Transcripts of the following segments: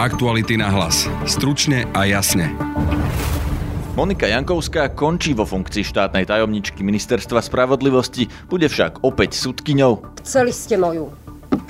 Aktuality na hlas. Stručne a jasne. Monika Jankovská končí vo funkcii štátnej tajomničky Ministerstva spravodlivosti, bude však opäť sudkyňou. Chceli ste moju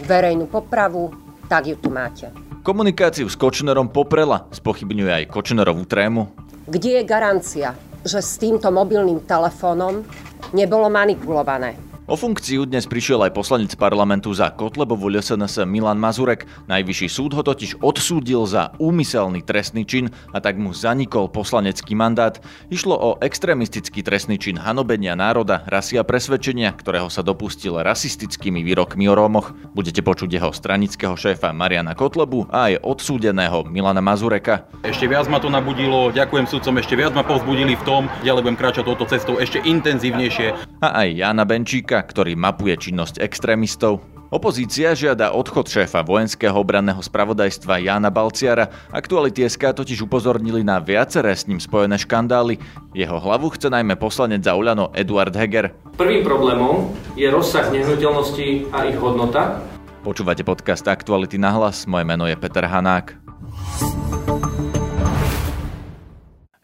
verejnú popravu, tak ju tu máte. Komunikáciu s Kočnerom poprela, spochybňuje aj Kočnerovú trému. Kde je garancia, že s týmto mobilným telefónom nebolo manipulované? O funkciu dnes prišiel aj poslanec parlamentu za Kotlebovú LSNS Milan Mazurek. Najvyšší súd ho totiž odsúdil za úmyselný trestný čin a tak mu zanikol poslanecký mandát. Išlo o extrémistický trestný čin hanobenia národa, rasy a presvedčenia, ktorého sa dopustil rasistickými výrokmi o Rómoch. Budete počuť jeho stranického šéfa Mariana Kotlebu a aj odsúdeného Milana Mazureka. Ešte viac ma to nabudilo, ďakujem sudcom, ešte viac ma povzbudili v tom, ďalej budem kráčať touto cestou ešte intenzívnejšie. A aj Jana Benčíka, ktorý mapuje činnosť extrémistov. Opozícia žiada odchod šéfa vojenského obranného spravodajstva Jána Balciara. Aktuality SK totiž upozornili na viaceré s ním spojené škandály. Jeho hlavu chce najmä poslanec za Uľano Eduard Heger. Prvým problémom je rozsah nehnuteľností a ich hodnota. Počúvate podcast Aktuality na hlas, moje meno je Peter Hanák.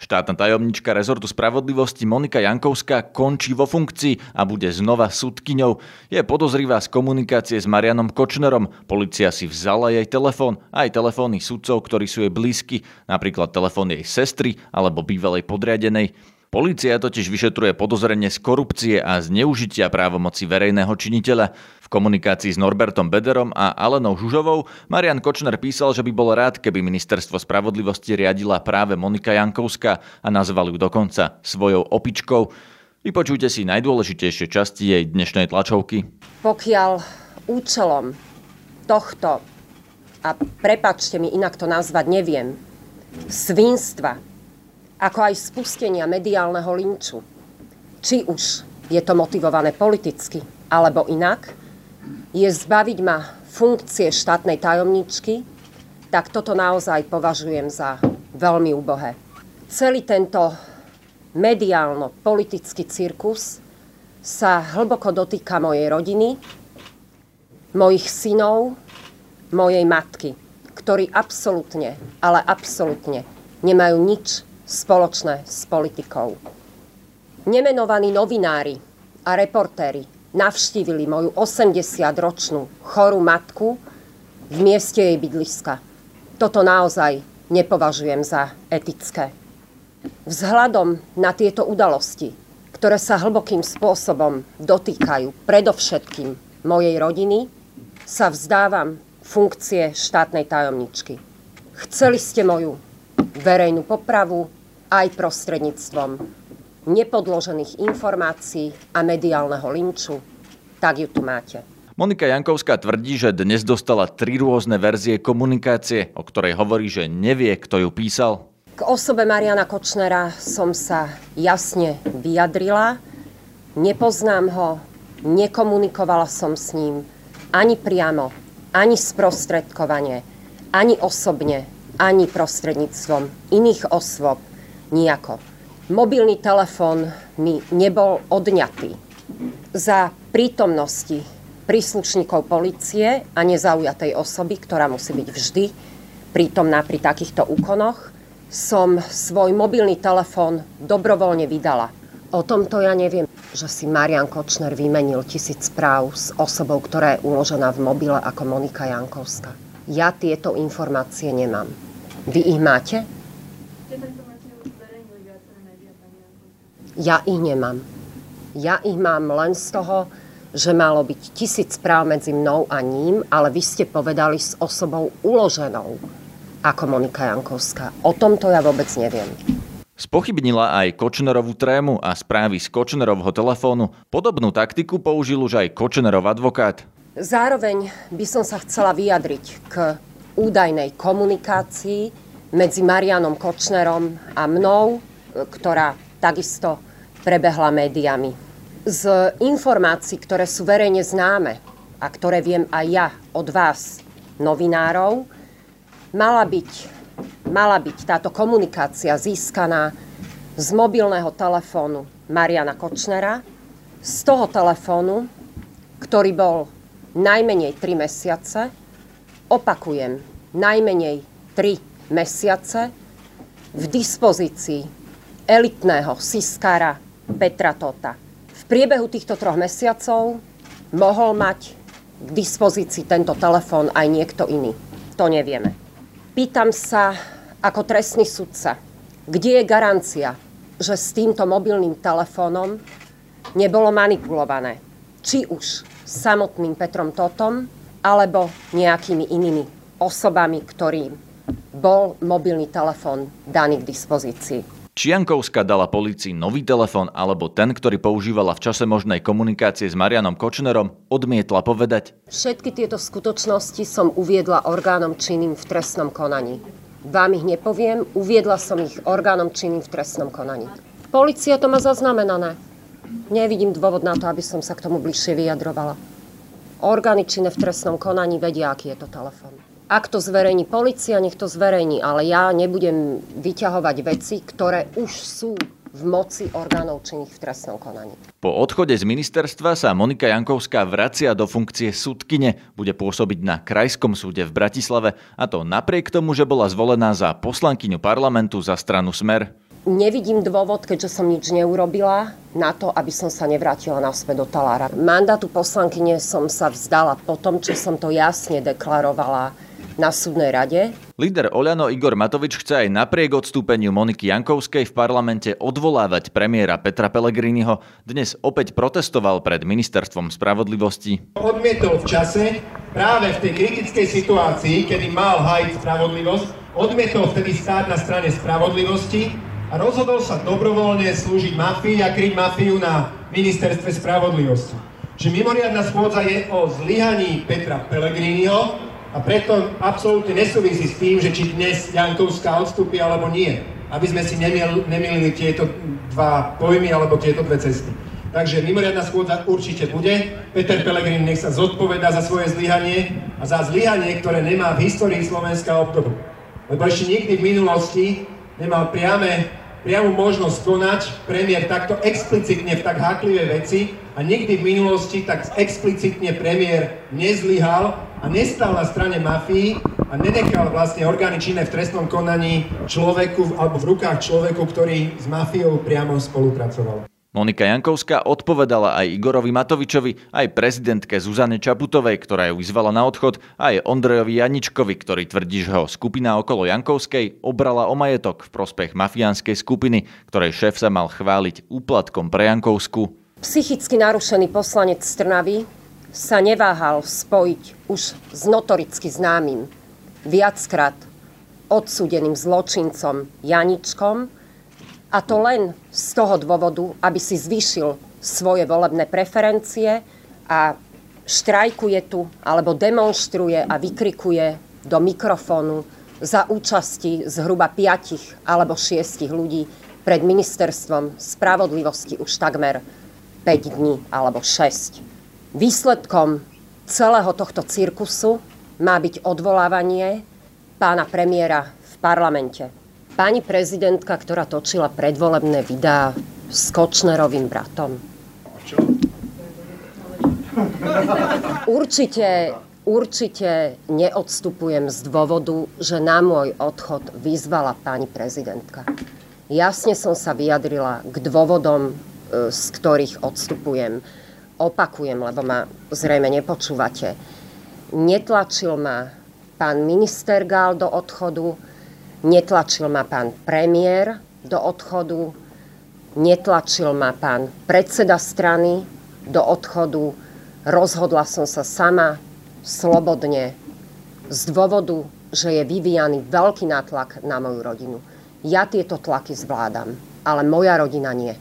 Štátna tajomnička rezortu spravodlivosti Monika Jankovská končí vo funkcii a bude znova sudkyňou. Je podozrivá z komunikácie s Marianom Kočnerom. Polícia si vzala jej telefón, aj telefóny sudcov, ktorí sú jej blízky, napríklad telefón jej sestry alebo bývalej podriadenej. Polícia totiž vyšetruje podozrenie z korupcie a zneužitia právomoci verejného činiteľa. V komunikácii s Norbertom Bederom a Alenou Žužovou Marian Kočner písal, že by bol rád, keby ministerstvo spravodlivosti riadila práve Monika Jankovská a nazval ju dokonca svojou opičkou. Vypočujte si najdôležitejšie časti jej dnešnej tlačovky. Pokiaľ účelom tohto, a prepačte mi, inak to nazvať neviem, svinstva ako aj spustenia mediálneho linču. Či už je to motivované politicky, alebo inak, je zbaviť ma funkcie štátnej tajomničky, tak toto naozaj považujem za veľmi úbohé. Celý tento mediálno-politický cirkus sa hlboko dotýka mojej rodiny, mojich synov, mojej matky, ktorí absolútne, ale absolútne nemajú nič spoločné s politikou. Nemenovaní novinári a reportéri navštívili moju 80-ročnú chorú matku v mieste jej bydliska. Toto naozaj nepovažujem za etické. Vzhľadom na tieto udalosti, ktoré sa hlbokým spôsobom dotýkajú predovšetkým mojej rodiny, sa vzdávam funkcie štátnej tajomničky. Chceli ste moju verejnú popravu, aj prostredníctvom nepodložených informácií a mediálneho linču, tak ju tu máte. Monika Jankovská tvrdí, že dnes dostala tri rôzne verzie komunikácie, o ktorej hovorí, že nevie, kto ju písal. K osobe Mariana Kočnera som sa jasne vyjadrila. Nepoznám ho, nekomunikovala som s ním ani priamo, ani sprostredkovane, ani osobne, ani prostredníctvom iných osôb Nijako. Mobilný telefón mi nebol odňatý. Za prítomnosti príslušníkov policie a nezaujatej osoby, ktorá musí byť vždy prítomná pri takýchto úkonoch, som svoj mobilný telefón dobrovoľne vydala. O tomto ja neviem, že si Marian Kočner vymenil tisíc správ s osobou, ktorá je uložená v mobile ako Monika Jankovská. Ja tieto informácie nemám. Vy ich máte? Ja ich nemám. Ja ich mám len z toho, že malo byť tisíc správ medzi mnou a ním, ale vy ste povedali s osobou uloženou ako Monika Jankovská. O tomto ja vôbec neviem. Spochybnila aj Kočnerovú trému a správy z Kočnerovho telefónu. Podobnú taktiku použil už aj Kočnerov advokát. Zároveň by som sa chcela vyjadriť k údajnej komunikácii medzi Marianom Kočnerom a mnou, ktorá takisto prebehla médiami. Z informácií, ktoré sú verejne známe a ktoré viem aj ja od vás, novinárov, mala byť, mala byť táto komunikácia získaná z mobilného telefónu Mariana Kočnera, z toho telefónu, ktorý bol najmenej 3 mesiace, opakujem, najmenej 3 mesiace v dispozícii elitného siskára Petra Tota. V priebehu týchto troch mesiacov mohol mať k dispozícii tento telefón aj niekto iný. To nevieme. Pýtam sa ako trestný sudca, kde je garancia, že s týmto mobilným telefónom nebolo manipulované. Či už samotným Petrom Totom, alebo nejakými inými osobami, ktorým bol mobilný telefón daný k dispozícii. Čiankovská dala policii nový telefón alebo ten, ktorý používala v čase možnej komunikácie s Marianom Kočnerom, odmietla povedať. Všetky tieto skutočnosti som uviedla orgánom činným v trestnom konaní. Vám ich nepoviem, uviedla som ich orgánom činným v trestnom konaní. Polícia to má zaznamenané. Nevidím dôvod na to, aby som sa k tomu bližšie vyjadrovala. Orgány činné v trestnom konaní vedia, aký je to telefón. Ak to zverejní policia, nech to zverejní, ale ja nebudem vyťahovať veci, ktoré už sú v moci orgánov činných v trestnom konaní. Po odchode z ministerstva sa Monika Jankovská vracia do funkcie súdkyne. Bude pôsobiť na Krajskom súde v Bratislave a to napriek tomu, že bola zvolená za poslankyňu parlamentu za stranu Smer. Nevidím dôvod, keďže som nič neurobila, na to, aby som sa nevrátila naspäť do talára. Mandátu poslankyne som sa vzdala po tom, čo som to jasne deklarovala na súdnej rade. Líder Oľano Igor Matovič chce aj napriek odstúpeniu Moniky Jankovskej v parlamente odvolávať premiéra Petra Pellegriniho. Dnes opäť protestoval pred ministerstvom spravodlivosti. Odmietol v čase, práve v tej kritickej situácii, kedy mal hajiť spravodlivosť, odmietol vtedy stáť na strane spravodlivosti a rozhodol sa dobrovoľne slúžiť mafii a kryť mafiu na ministerstve spravodlivosti. Čiže mimoriadná schôdza je o zlyhaní Petra Pellegriniho, a preto absolútne nesúvisí s tým, že či dnes Jankovská odstúpi alebo nie. Aby sme si nemilili tieto dva pojmy alebo tieto dve cesty. Takže mimoriadná schôdza určite bude. Peter Pellegrini nech sa zodpoveda za svoje zlyhanie a za zlyhanie, ktoré nemá v histórii Slovenska obdobu. Lebo ešte nikdy v minulosti nemal priame, priamu možnosť konať premiér takto explicitne v tak háklivé veci a nikdy v minulosti tak explicitne premiér nezlyhal a nestal na strane mafii a nenechal vlastne orgány činné v trestnom konaní človeku alebo v rukách človeku, ktorý s mafiou priamo spolupracoval. Monika Jankovská odpovedala aj Igorovi Matovičovi, aj prezidentke Zuzane Čaputovej, ktorá ju vyzvala na odchod, aj Ondrejovi Janičkovi, ktorý tvrdí, že ho skupina okolo Jankovskej obrala o majetok v prospech mafiánskej skupiny, ktorej šéf sa mal chváliť úplatkom pre Jankovsku. Psychicky narušený poslanec Strnavy sa neváhal spojiť už s notoricky známym, viackrát odsúdeným zločincom Janičkom, a to len z toho dôvodu, aby si zvýšil svoje volebné preferencie a štrajkuje tu alebo demonstruje a vykrikuje do mikrofónu za účasti zhruba 5 alebo 6 ľudí pred ministerstvom spravodlivosti už takmer 5 dní alebo 6. Výsledkom celého tohto cirkusu má byť odvolávanie pána premiéra v parlamente. Pani prezidentka, ktorá točila predvolebné videá s Kočnerovým bratom. Určite, určite neodstupujem z dôvodu, že na môj odchod vyzvala pani prezidentka. Jasne som sa vyjadrila k dôvodom, e, z ktorých odstupujem opakujem, lebo ma zrejme nepočúvate. Netlačil ma pán minister Gál do odchodu, netlačil ma pán premiér do odchodu, netlačil ma pán predseda strany do odchodu. Rozhodla som sa sama, slobodne, z dôvodu, že je vyvíjaný veľký nátlak na moju rodinu. Ja tieto tlaky zvládam, ale moja rodina nie.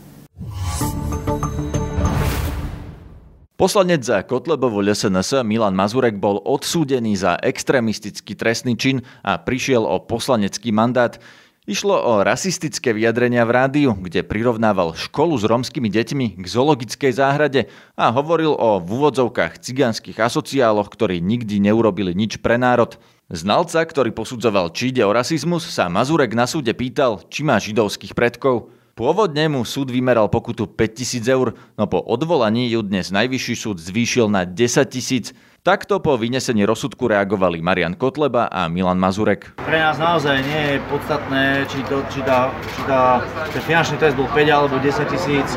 Poslanec za Kotlebovo LSNS Milan Mazurek bol odsúdený za extrémistický trestný čin a prišiel o poslanecký mandát. Išlo o rasistické vyjadrenia v rádiu, kde prirovnával školu s romskými deťmi k zoologickej záhrade a hovoril o v úvodzovkách cigánskych asociáloch, ktorí nikdy neurobili nič pre národ. Znalca, ktorý posudzoval, či ide o rasizmus, sa Mazurek na súde pýtal, či má židovských predkov. Pôvodne mu súd vymeral pokutu 5000 eur, no po odvolaní ju dnes najvyšší súd zvýšil na 10 tisíc. Takto po vynesení rozsudku reagovali Marian Kotleba a Milan Mazurek. Pre nás naozaj nie je podstatné, či, to, či, tá, či tá, ten finančný trest bol 5 alebo 10 tisíc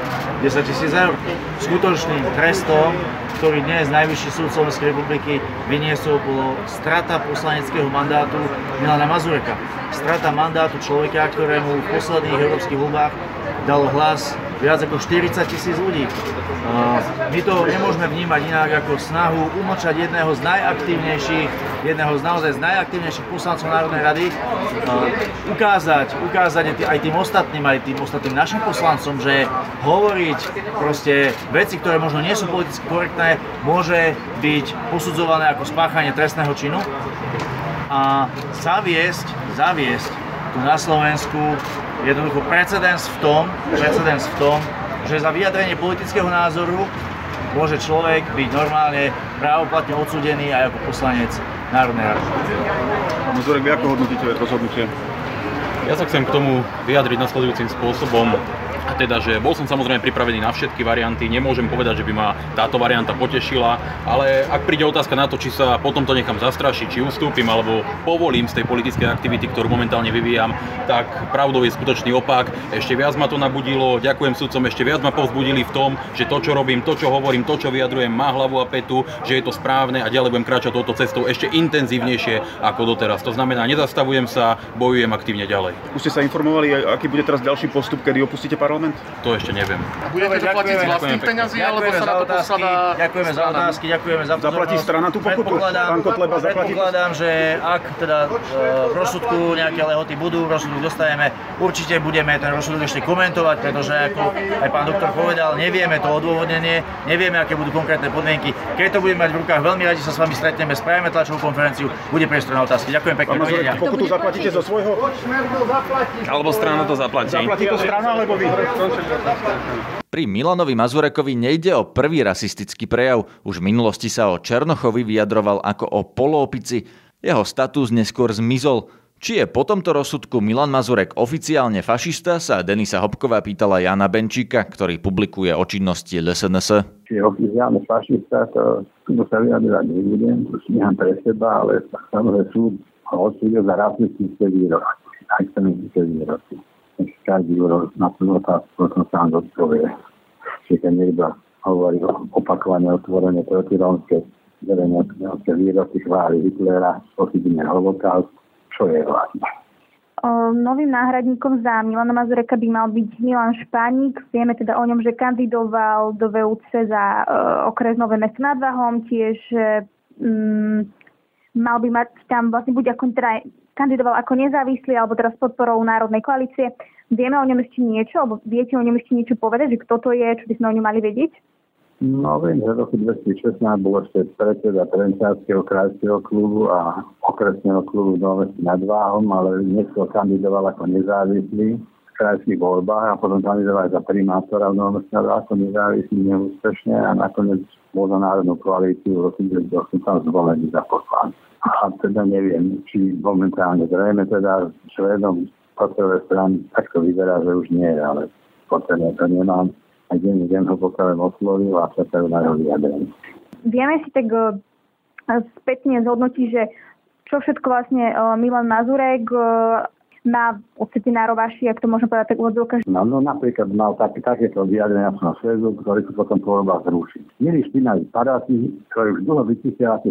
10 tisíc eur. Skutočným trestom, ktorý dnes Najvyšší súd Slovenskej republiky vyniesol, bolo strata poslaneckého mandátu Milana Mazureka. Strata mandátu človeka, ktorému v posledných európskych voľbách dalo hlas viac ako 40 tisíc ľudí. My to nemôžeme vnímať inak ako snahu umlčať jedného z najaktívnejších, jedného z naozaj z najaktívnejších poslancov Národnej rady, ukázať, ukázať aj tým ostatným, aj tým ostatným našim poslancom, že hovoriť proste veci, ktoré možno nie sú politicky korektné, môže byť posudzované ako spáchanie trestného činu a zaviesť, zaviesť tu na Slovensku jednoducho precedens v tom, precedens v tom, že za vyjadrenie politického názoru môže človek byť normálne právoplatne odsudený aj ako poslanec Národnej rady. Pán Mazurek, vy ako hodnotíte rozhodnutie? Ja sa chcem k tomu vyjadriť nasledujúcim spôsobom. A teda, že bol som samozrejme pripravený na všetky varianty, nemôžem povedať, že by ma táto varianta potešila, ale ak príde otázka na to, či sa potom to nechám zastrašiť, či ustúpim alebo povolím z tej politickej aktivity, ktorú momentálne vyvíjam, tak pravdou je skutočný opak. Ešte viac ma to nabudilo, ďakujem sudcom, ešte viac ma povzbudili v tom, že to, čo robím, to, čo hovorím, to, čo vyjadrujem, má hlavu a petu, že je to správne a ďalej budem kráčať touto cestou ešte intenzívnejšie ako doteraz. To znamená, nezastavujem sa, bojujem aktívne ďalej. Už ste sa informovali, aký bude teraz ďalší postup, kedy opustíte parlament? Parlament? To ešte neviem. Budete to platiť z vlastných peňazí, alebo sa na to posladá... Ďakujeme za otázky, ďakujeme za pozornosť. Zaplatí strana tú pokutu? Pán Kotleba zaplatí? Predpokladám, že ak teda v rozsudku nejaké lehoty budú, rozsudok dostaneme, určite budeme ten rozsudok ešte komentovať, pretože ako aj pán doktor povedal, nevieme to odôvodnenie, nevieme, aké budú konkrétne podmienky. Keď to budeme mať v rukách, veľmi radi sa s vami stretneme, spravíme tlačovú konferenciu, bude priestor na otázky. Ďakujem pekne. Pán pokutu zaplatíte zo svojho? Alebo strana to zaplatí. Zaplatí to strana, alebo vy? Pri Milanovi Mazurekovi nejde o prvý rasistický prejav. Už v minulosti sa o Černochovi vyjadroval ako o poloopici. Jeho status neskôr zmizol. Či je po tomto rozsudku Milan Mazurek oficiálne fašista, sa Denisa Hopková pýtala Jana Benčíka, ktorý publikuje o činnosti LSNS. Či je oficiálne fašista, to, to sa vyjadrovať nebudem, to si nechám pre seba, ale samozrejme súd ho odsúdil za rasistické výroky, extremistické výroky každý na tú otázku potom sám odpovie. Čiže niekto hovorí opakovane otvorene protirómske verejnocké výroky chváli Hitlera, pochybne holokaust, čo je vlastne. Novým náhradníkom za Milana Mazureka by mal byť Milan Španík. Vieme teda o ňom, že kandidoval do VUC za uh, okres Nové mesto nad Váhom, tiež um, mal by mať tam vlastne buď ako teda kandidoval ako nezávislý alebo teraz podporou Národnej koalície. Vieme o ňom ešte niečo, alebo viete o ňom ešte niečo povedať, že kto to je, čo by sme o ňom mali vedieť? No viem, že v roku 2016 bol ešte predseda Trenčárskeho krajského klubu a okresného klubu Novesti nad Váhom, ale neskôr kandidoval ako nezávislý v krajských voľbách a potom kandidoval aj za primátora v Novesti nad Váhom ako nezávislý neúspešne a nakoniec bol za národnú koalíciu v roku 2008 tam zvolený za poslanca a teda neviem, či momentálne zrejme teda švédom patrové strany takto vyzerá, že už nie, ale potrebne to nemám. A deň deň ho pokiaľ oslovil a čakajú na jeho vyjadrenie. Vieme si tak uh, spätne zhodnotiť, že čo všetko vlastne uh, Milan Mazurek uh, má pocity na rovaši, ak to môžem povedať tak úvodzovka. No, no napríklad mal tak, takéto vyjadrenia na svezu, ktorý sa potom po voľbách zrušiť. Milí špinaví padáci, ktorí už dlho vyčísiate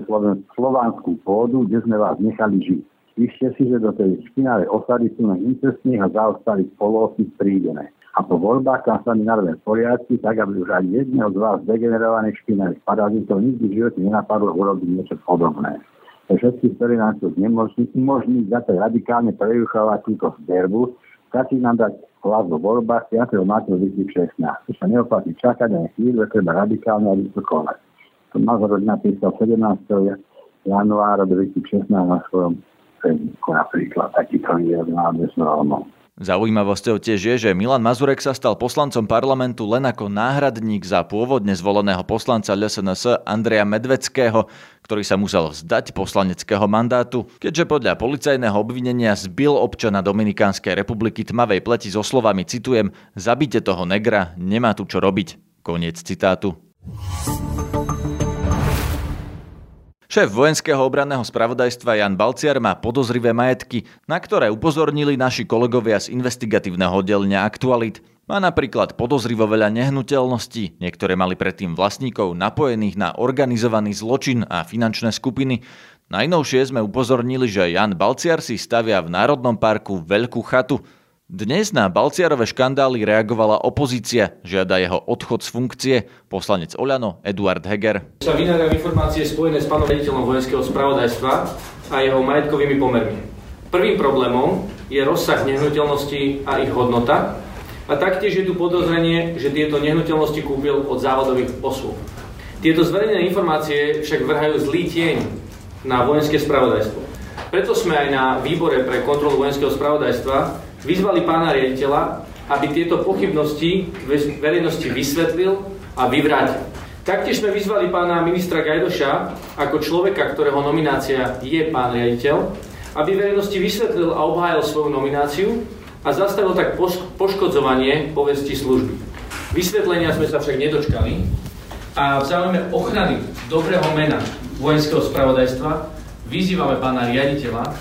slovanskú pôdu, kde sme vás nechali žiť. Vyšte si, že do tej špinavej osady sú len incestných a zaostalých spolosť prídené. A po voľbách tam sa mi narodné poriadky, tak aby už ani jedného z vás degenerovaných špinavých parazitov nikdy v živote nenapadlo urobiť niečo podobné všetci, ktorí nám to znemožní, umožní zase radikálne prejuchovať túto zberbu, stačí nám dať hlas vo voľbách 5. marca 2016. To sa neoplatí čakať ani chvíľu, treba radikálne a konať. To Mazarod napísal 17. januára 2016 na svojom Facebooku napríklad takýto výrok na adresu. Zaujímavosťou tiež je, že Milan Mazurek sa stal poslancom parlamentu len ako náhradník za pôvodne zvoleného poslanca LSNS Andreja Medveckého, ktorý sa musel vzdať poslaneckého mandátu, keďže podľa policajného obvinenia zbil občana Dominikánskej republiky tmavej pleti so slovami, citujem, zabite toho negra, nemá tu čo robiť. Koniec citátu. Šéf vojenského obranného spravodajstva Jan Balciar má podozrivé majetky, na ktoré upozornili naši kolegovia z investigatívneho oddelenia Aktualit. Má napríklad podozrivo veľa nehnuteľností, niektoré mali predtým vlastníkov napojených na organizovaný zločin a finančné skupiny. Najnovšie sme upozornili, že Jan Balciar si stavia v Národnom parku veľkú chatu. Dnes na Balciarové škandály reagovala opozícia, žiada jeho odchod z funkcie. Poslanec Oľano Eduard Heger. Sa vynárajú informácie spojené s pánom rediteľom vojenského spravodajstva a jeho majetkovými pomermi. Prvým problémom je rozsah nehnuteľností a ich hodnota a taktiež je tu podozrenie, že tieto nehnuteľnosti kúpil od závodových osôb. Tieto zverejnené informácie však vrhajú zlý tieň na vojenské spravodajstvo. Preto sme aj na výbore pre kontrolu vojenského spravodajstva vyzvali pána riaditeľa, aby tieto pochybnosti verejnosti vysvetlil a vyvrátil. Taktiež sme vyzvali pána ministra Gajdoša ako človeka, ktorého nominácia je pán riaditeľ, aby verejnosti vysvetlil a obhájil svoju nomináciu a zastavil tak poškodzovanie povesti služby. Vysvetlenia sme sa však nedočkali a v záujme ochrany dobrého mena vojenského spravodajstva vyzývame pána riaditeľa,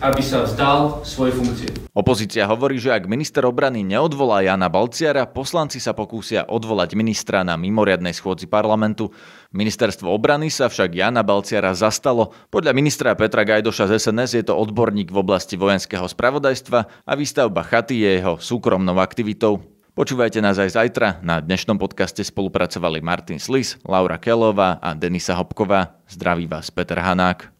aby sa vzdal svoje funkcie. Opozícia hovorí, že ak minister obrany neodvolá Jana Balciara, poslanci sa pokúsia odvolať ministra na mimoriadnej schôdzi parlamentu. Ministerstvo obrany sa však Jana Balciara zastalo. Podľa ministra Petra Gajdoša z SNS je to odborník v oblasti vojenského spravodajstva a výstavba chaty je jeho súkromnou aktivitou. Počúvajte nás aj zajtra. Na dnešnom podcaste spolupracovali Martin Slis, Laura Kelová a Denisa Hopková. Zdraví vás Peter Hanák.